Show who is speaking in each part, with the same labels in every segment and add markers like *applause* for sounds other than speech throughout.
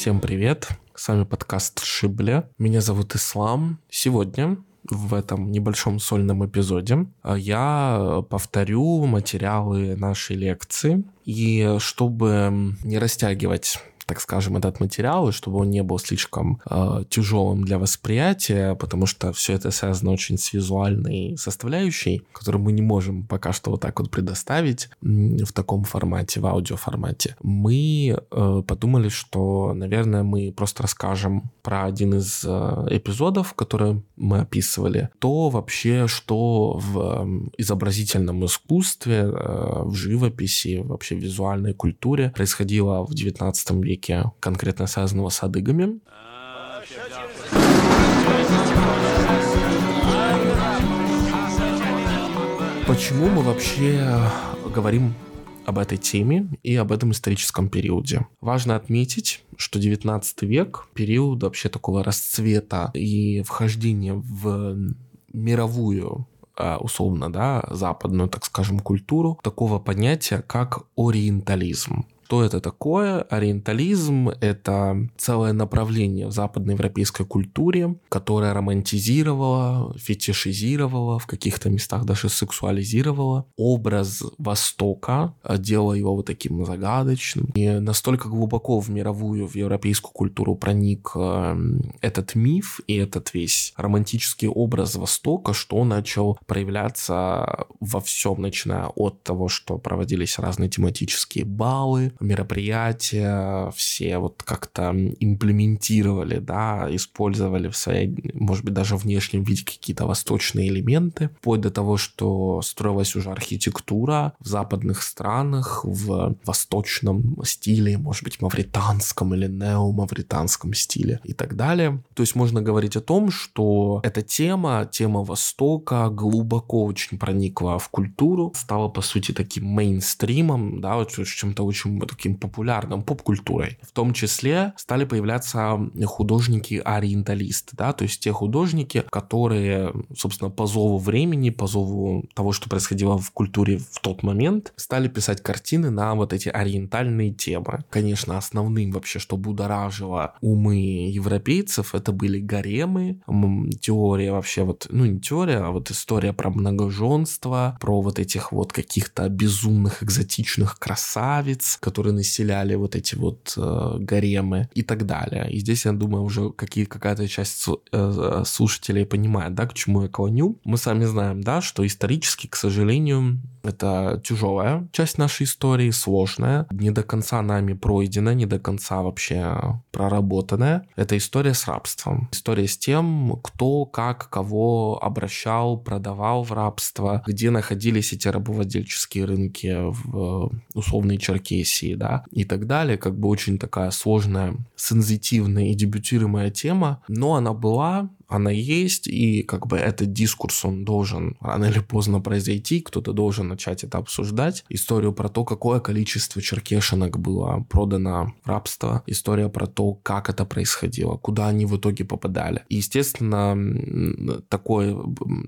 Speaker 1: Всем привет! С вами подкаст Шибля. Меня зовут Ислам. Сегодня в этом небольшом сольном эпизоде я повторю материалы нашей лекции. И чтобы не растягивать так скажем, этот материал, и чтобы он не был слишком э, тяжелым для восприятия, потому что все это связано очень с визуальной составляющей, которую мы не можем пока что вот так вот предоставить в таком формате, в аудиоформате. Мы э, подумали, что, наверное, мы просто расскажем про один из э, эпизодов, который мы описывали, то вообще, что в изобразительном искусстве, э, в живописи, вообще в визуальной культуре происходило в 19 веке веке, конкретно связанного с адыгами. Почему мы вообще говорим об этой теме и об этом историческом периоде. Важно отметить, что 19 век – период вообще такого расцвета и вхождения в мировую а, условно, да, западную, так скажем, культуру, такого понятия, как ориентализм. Что это такое? Ориентализм — это целое направление в западноевропейской культуре, которое романтизировало, фетишизировало, в каких-то местах даже сексуализировало образ Востока, делая его вот таким загадочным. И настолько глубоко в мировую, в европейскую культуру проник эм, этот миф и этот весь романтический образ Востока, что начал проявляться во всем, начиная от того, что проводились разные тематические баллы, мероприятия все вот как-то имплементировали, да, использовали в своей, может быть, даже внешнем виде какие-то восточные элементы, вплоть до того, что строилась уже архитектура в западных странах в восточном стиле, может быть, мавританском или неомавританском стиле и так далее. То есть можно говорить о том, что эта тема, тема Востока глубоко очень проникла в культуру, стала, по сути, таким мейнстримом, да, вот чем-то очень таким популярным поп-культурой. В том числе стали появляться художники-ориенталисты, да, то есть те художники, которые, собственно, по зову времени, по зову того, что происходило в культуре в тот момент, стали писать картины на вот эти ориентальные темы. Конечно, основным вообще, что будоражило умы европейцев, это были гаремы, теория вообще вот, ну не теория, а вот история про многоженство, про вот этих вот каких-то безумных экзотичных красавиц, которые населяли вот эти вот э, гаремы и так далее. И здесь, я думаю, уже какие, какая-то часть э, слушателей понимает, да, к чему я клоню. Мы сами знаем, да, что исторически, к сожалению, это тяжелая часть нашей истории, сложная, не до конца нами пройдена, не до конца вообще проработанная. Это история с рабством. История с тем, кто, как, кого обращал, продавал в рабство, где находились эти рабовладельческие рынки в условной Черкесии, да, и так далее. Как бы очень такая сложная, сензитивная и дебютируемая тема, но она была, она есть, и как бы этот дискурс, он должен рано или поздно произойти, кто-то должен начать это обсуждать. Историю про то, какое количество черкешенок было продано в рабство, история про то, как это происходило, куда они в итоге попадали. И, естественно, такой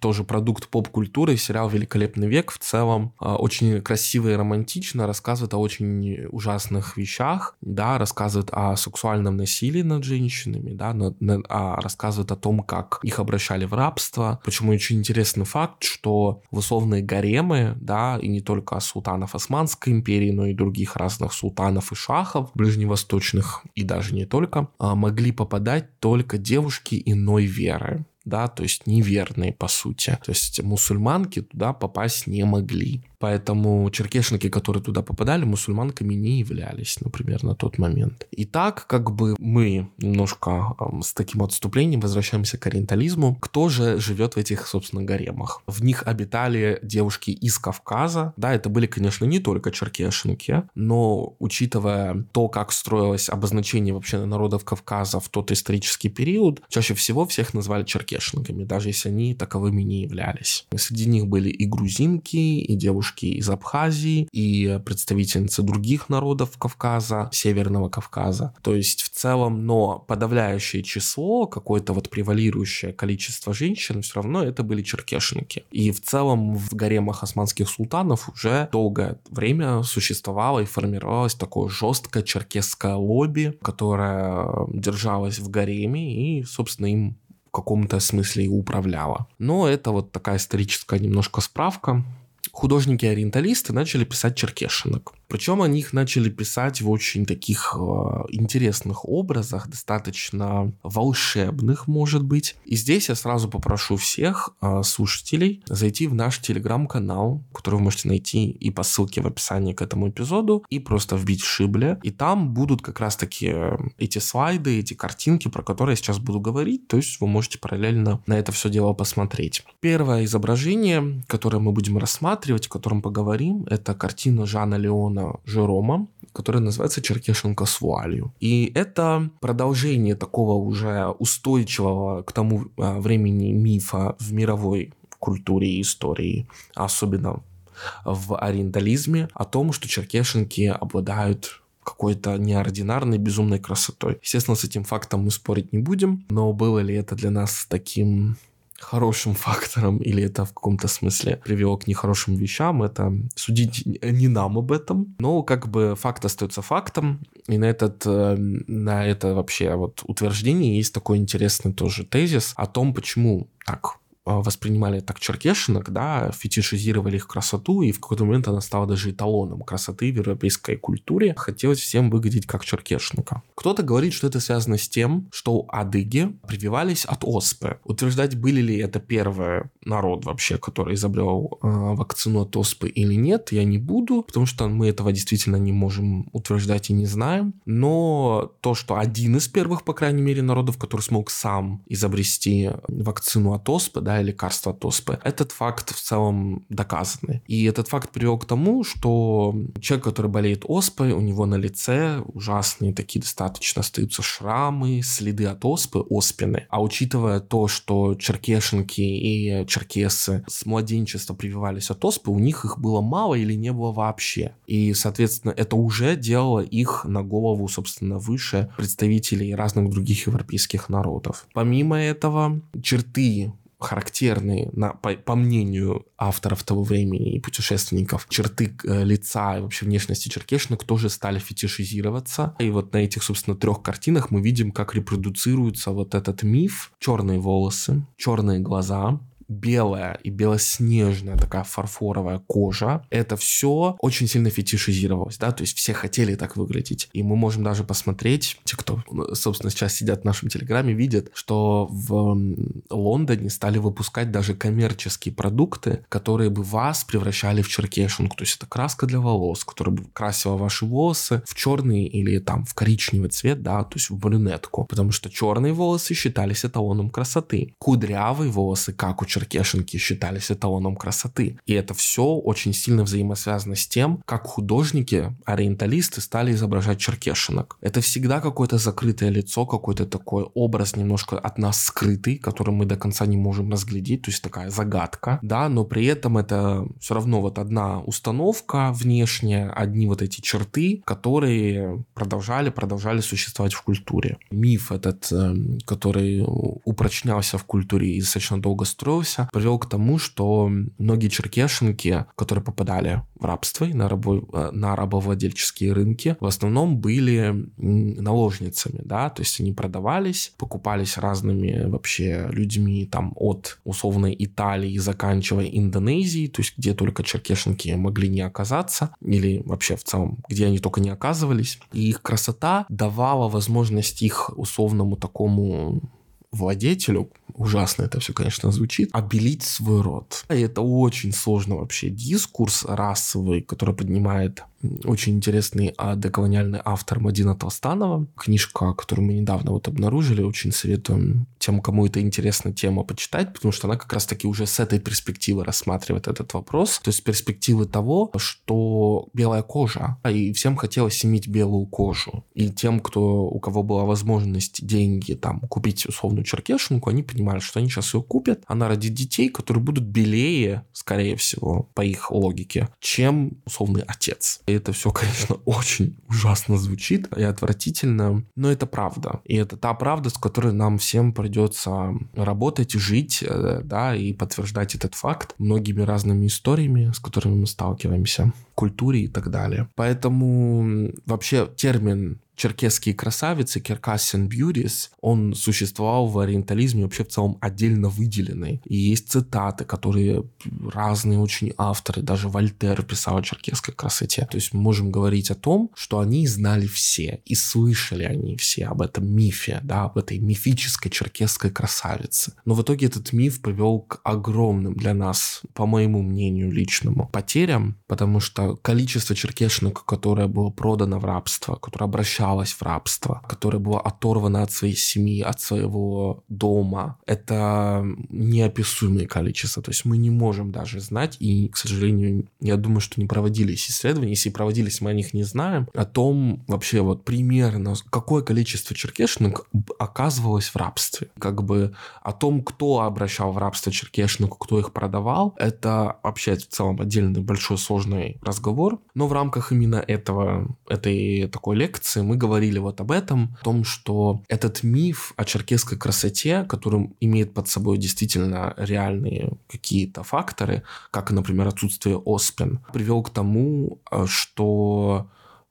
Speaker 1: тоже продукт поп-культуры, сериал «Великолепный век» в целом а, очень красиво и романтично рассказывает о очень ужасных вещах, да, рассказывает о сексуальном насилии над женщинами, да, на, на, а рассказывает о том, как их обращали в рабство. Почему очень интересный факт, что в условные гаремы, да, и не только султанов Османской империи, но и других разных султанов и шахов, ближневосточных и даже не только, а, могли попадать только девушки иной веры да, то есть неверные по сути. То есть мусульманки туда попасть не могли. Поэтому черкешники, которые туда попадали, мусульманками не являлись, например, на тот момент. И так, как бы мы немножко э, с таким отступлением возвращаемся к ориентализму. Кто же живет в этих, собственно, гаремах? В них обитали девушки из Кавказа. Да, это были, конечно, не только черкешенки, но учитывая то, как строилось обозначение вообще народов Кавказа в тот исторический период, чаще всего всех назвали черкешенками, даже если они таковыми не являлись. Среди них были и грузинки, и девушки из Абхазии, и представительницы других народов Кавказа, Северного Кавказа. То есть в целом, но подавляющее число, какое-то вот превалирующее количество женщин, все равно это были черкешенки. И в целом в гаремах османских султанов уже долгое время существовало и формировалось такое жесткое черкесское лобби, которое держалось в гареме и, собственно, им в каком-то смысле и управляла. Но это вот такая историческая немножко справка. Художники-ориенталисты начали писать черкешинок. Причем они их начали писать в очень таких э, интересных образах, достаточно волшебных, может быть. И здесь я сразу попрошу всех э, слушателей зайти в наш телеграм-канал, который вы можете найти и по ссылке в описании к этому эпизоду, и просто вбить шибле. И там будут как раз-таки э, эти слайды, эти картинки, про которые я сейчас буду говорить. То есть вы можете параллельно на это все дело посмотреть. Первое изображение, которое мы будем рассматривать, о котором поговорим, это картина Жана Леона Антона Жерома, который называется «Черкешенко с вуалью». И это продолжение такого уже устойчивого к тому а, времени мифа в мировой культуре и истории, особенно в ориентализме, о том, что черкешенки обладают какой-то неординарной, безумной красотой. Естественно, с этим фактом мы спорить не будем, но было ли это для нас таким хорошим фактором или это в каком-то смысле привело к нехорошим вещам, это судить не нам об этом. Но как бы факт остается фактом, и на, этот, э, на это вообще вот утверждение есть такой интересный тоже тезис о том, почему так воспринимали так черкешинок, да, фетишизировали их красоту, и в какой-то момент она стала даже эталоном красоты в европейской культуре. Хотелось всем выглядеть как черкешника. Кто-то говорит, что это связано с тем, что адыги прививались от оспы. Утверждать, были ли это первый народ вообще, который изобрел э, вакцину от оспы или нет, я не буду, потому что мы этого действительно не можем утверждать и не знаем. Но то, что один из первых, по крайней мере, народов, который смог сам изобрести вакцину от оспы, да, лекарства от оспы. Этот факт в целом доказанный. И этот факт привел к тому, что человек, который болеет оспой, у него на лице ужасные такие достаточно остаются шрамы, следы от оспы, оспины. А учитывая то, что черкешенки и черкесы с младенчества прививались от оспы, у них их было мало или не было вообще. И, соответственно, это уже делало их на голову, собственно, выше представителей разных других европейских народов. Помимо этого, черты характерные, на, по, по мнению авторов того времени и путешественников, черты э, лица и вообще внешности черкешинок тоже стали фетишизироваться. И вот на этих, собственно, трех картинах мы видим, как репродуцируется вот этот миф. Черные волосы, черные глаза, белая и белоснежная такая фарфоровая кожа, это все очень сильно фетишизировалось, да, то есть все хотели так выглядеть. И мы можем даже посмотреть, те, кто, собственно, сейчас сидят в нашем телеграме, видят, что в Лондоне стали выпускать даже коммерческие продукты, которые бы вас превращали в черкешинг, то есть это краска для волос, которая бы красила ваши волосы в черный или там в коричневый цвет, да, то есть в брюнетку, потому что черные волосы считались эталоном красоты. Кудрявые волосы, как у черкешенки считались эталоном красоты. И это все очень сильно взаимосвязано с тем, как художники, ориенталисты стали изображать черкешенок. Это всегда какое-то закрытое лицо, какой-то такой образ немножко от нас скрытый, который мы до конца не можем разглядеть, то есть такая загадка, да, но при этом это все равно вот одна установка внешняя, одни вот эти черты, которые продолжали, продолжали существовать в культуре. Миф этот, эм, который упрочнялся в культуре и достаточно долго строился, случился, привел к тому, что многие черкешенки, которые попадали в рабство и на, рабо, э, на рабовладельческие рынки, в основном были наложницами, да, то есть они продавались, покупались разными вообще людьми там от условной Италии, заканчивая Индонезией, то есть где только черкешенки могли не оказаться, или вообще в целом, где они только не оказывались. И их красота давала возможность их условному такому владетелю, ужасно это все, конечно, звучит, обелить свой род. И это очень сложно вообще дискурс расовый, который поднимает очень интересный а, деколониальный автор Мадина Толстанова. Книжка, которую мы недавно вот обнаружили, очень советуем тем, кому это интересна тема, почитать, потому что она как раз-таки уже с этой перспективы рассматривает этот вопрос. То есть перспективы того, что белая кожа, а и всем хотелось иметь белую кожу. И тем, кто, у кого была возможность деньги там купить условную черкешенку, они понимали, что они сейчас ее купят, она родит детей, которые будут белее, скорее всего, по их логике, чем условный отец. И это все, конечно, *laughs* очень ужасно звучит и отвратительно, но это правда. И это та правда, с которой нам всем придется работать, жить, э, да, и подтверждать этот факт многими разными историями, с которыми мы сталкиваемся, культуре и так далее. Поэтому вообще термин черкесские красавицы, Киркасиан Beauties, он существовал в ориентализме вообще в целом отдельно выделенный. И есть цитаты, которые разные очень авторы, даже Вольтер писал о черкесской красоте. То есть мы можем говорить о том, что они знали все, и слышали они все об этом мифе, да, об этой мифической черкесской красавице. Но в итоге этот миф привел к огромным для нас, по моему мнению личному, потерям, потому что количество черкешек, которое было продано в рабство, которое обращалось осталась в рабство, которая была оторвана от своей семьи, от своего дома. Это неописуемое количество. То есть мы не можем даже знать, и, к сожалению, я думаю, что не проводились исследования, если проводились, мы о них не знаем, о том вообще вот примерно, какое количество черкешных оказывалось в рабстве. Как бы о том, кто обращал в рабство черкешных, кто их продавал, это вообще в целом отдельный большой сложный разговор. Но в рамках именно этого, этой такой лекции мы говорили вот об этом, о том, что этот миф о черкесской красоте, который имеет под собой действительно реальные какие-то факторы, как, например, отсутствие оспин, привел к тому, э, что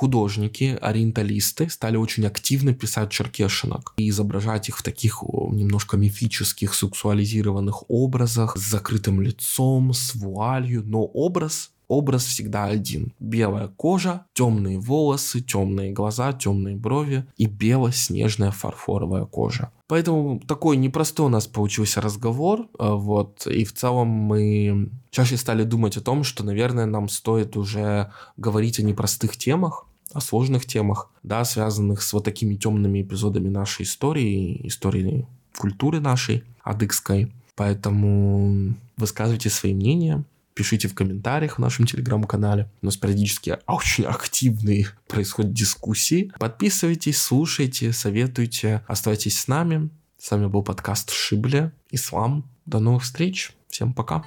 Speaker 1: художники, ориенталисты стали очень активно писать черкешинок и изображать их в таких немножко мифических, сексуализированных образах с закрытым лицом, с вуалью, но образ образ всегда один. Белая кожа, темные волосы, темные глаза, темные брови и бело-снежная фарфоровая кожа. Поэтому такой непростой у нас получился разговор, э, вот, и в целом мы чаще стали думать о том, что, наверное, нам стоит уже говорить о непростых темах, о сложных темах, да, связанных с вот такими темными эпизодами нашей истории, истории культуры нашей, адыгской. Поэтому высказывайте свои мнения, пишите в комментариях в нашем телеграм-канале. У нас периодически очень активные происходят дискуссии. Подписывайтесь, слушайте, советуйте, оставайтесь с нами. С вами был подкаст Шибля. Ислам. До новых встреч. Всем пока.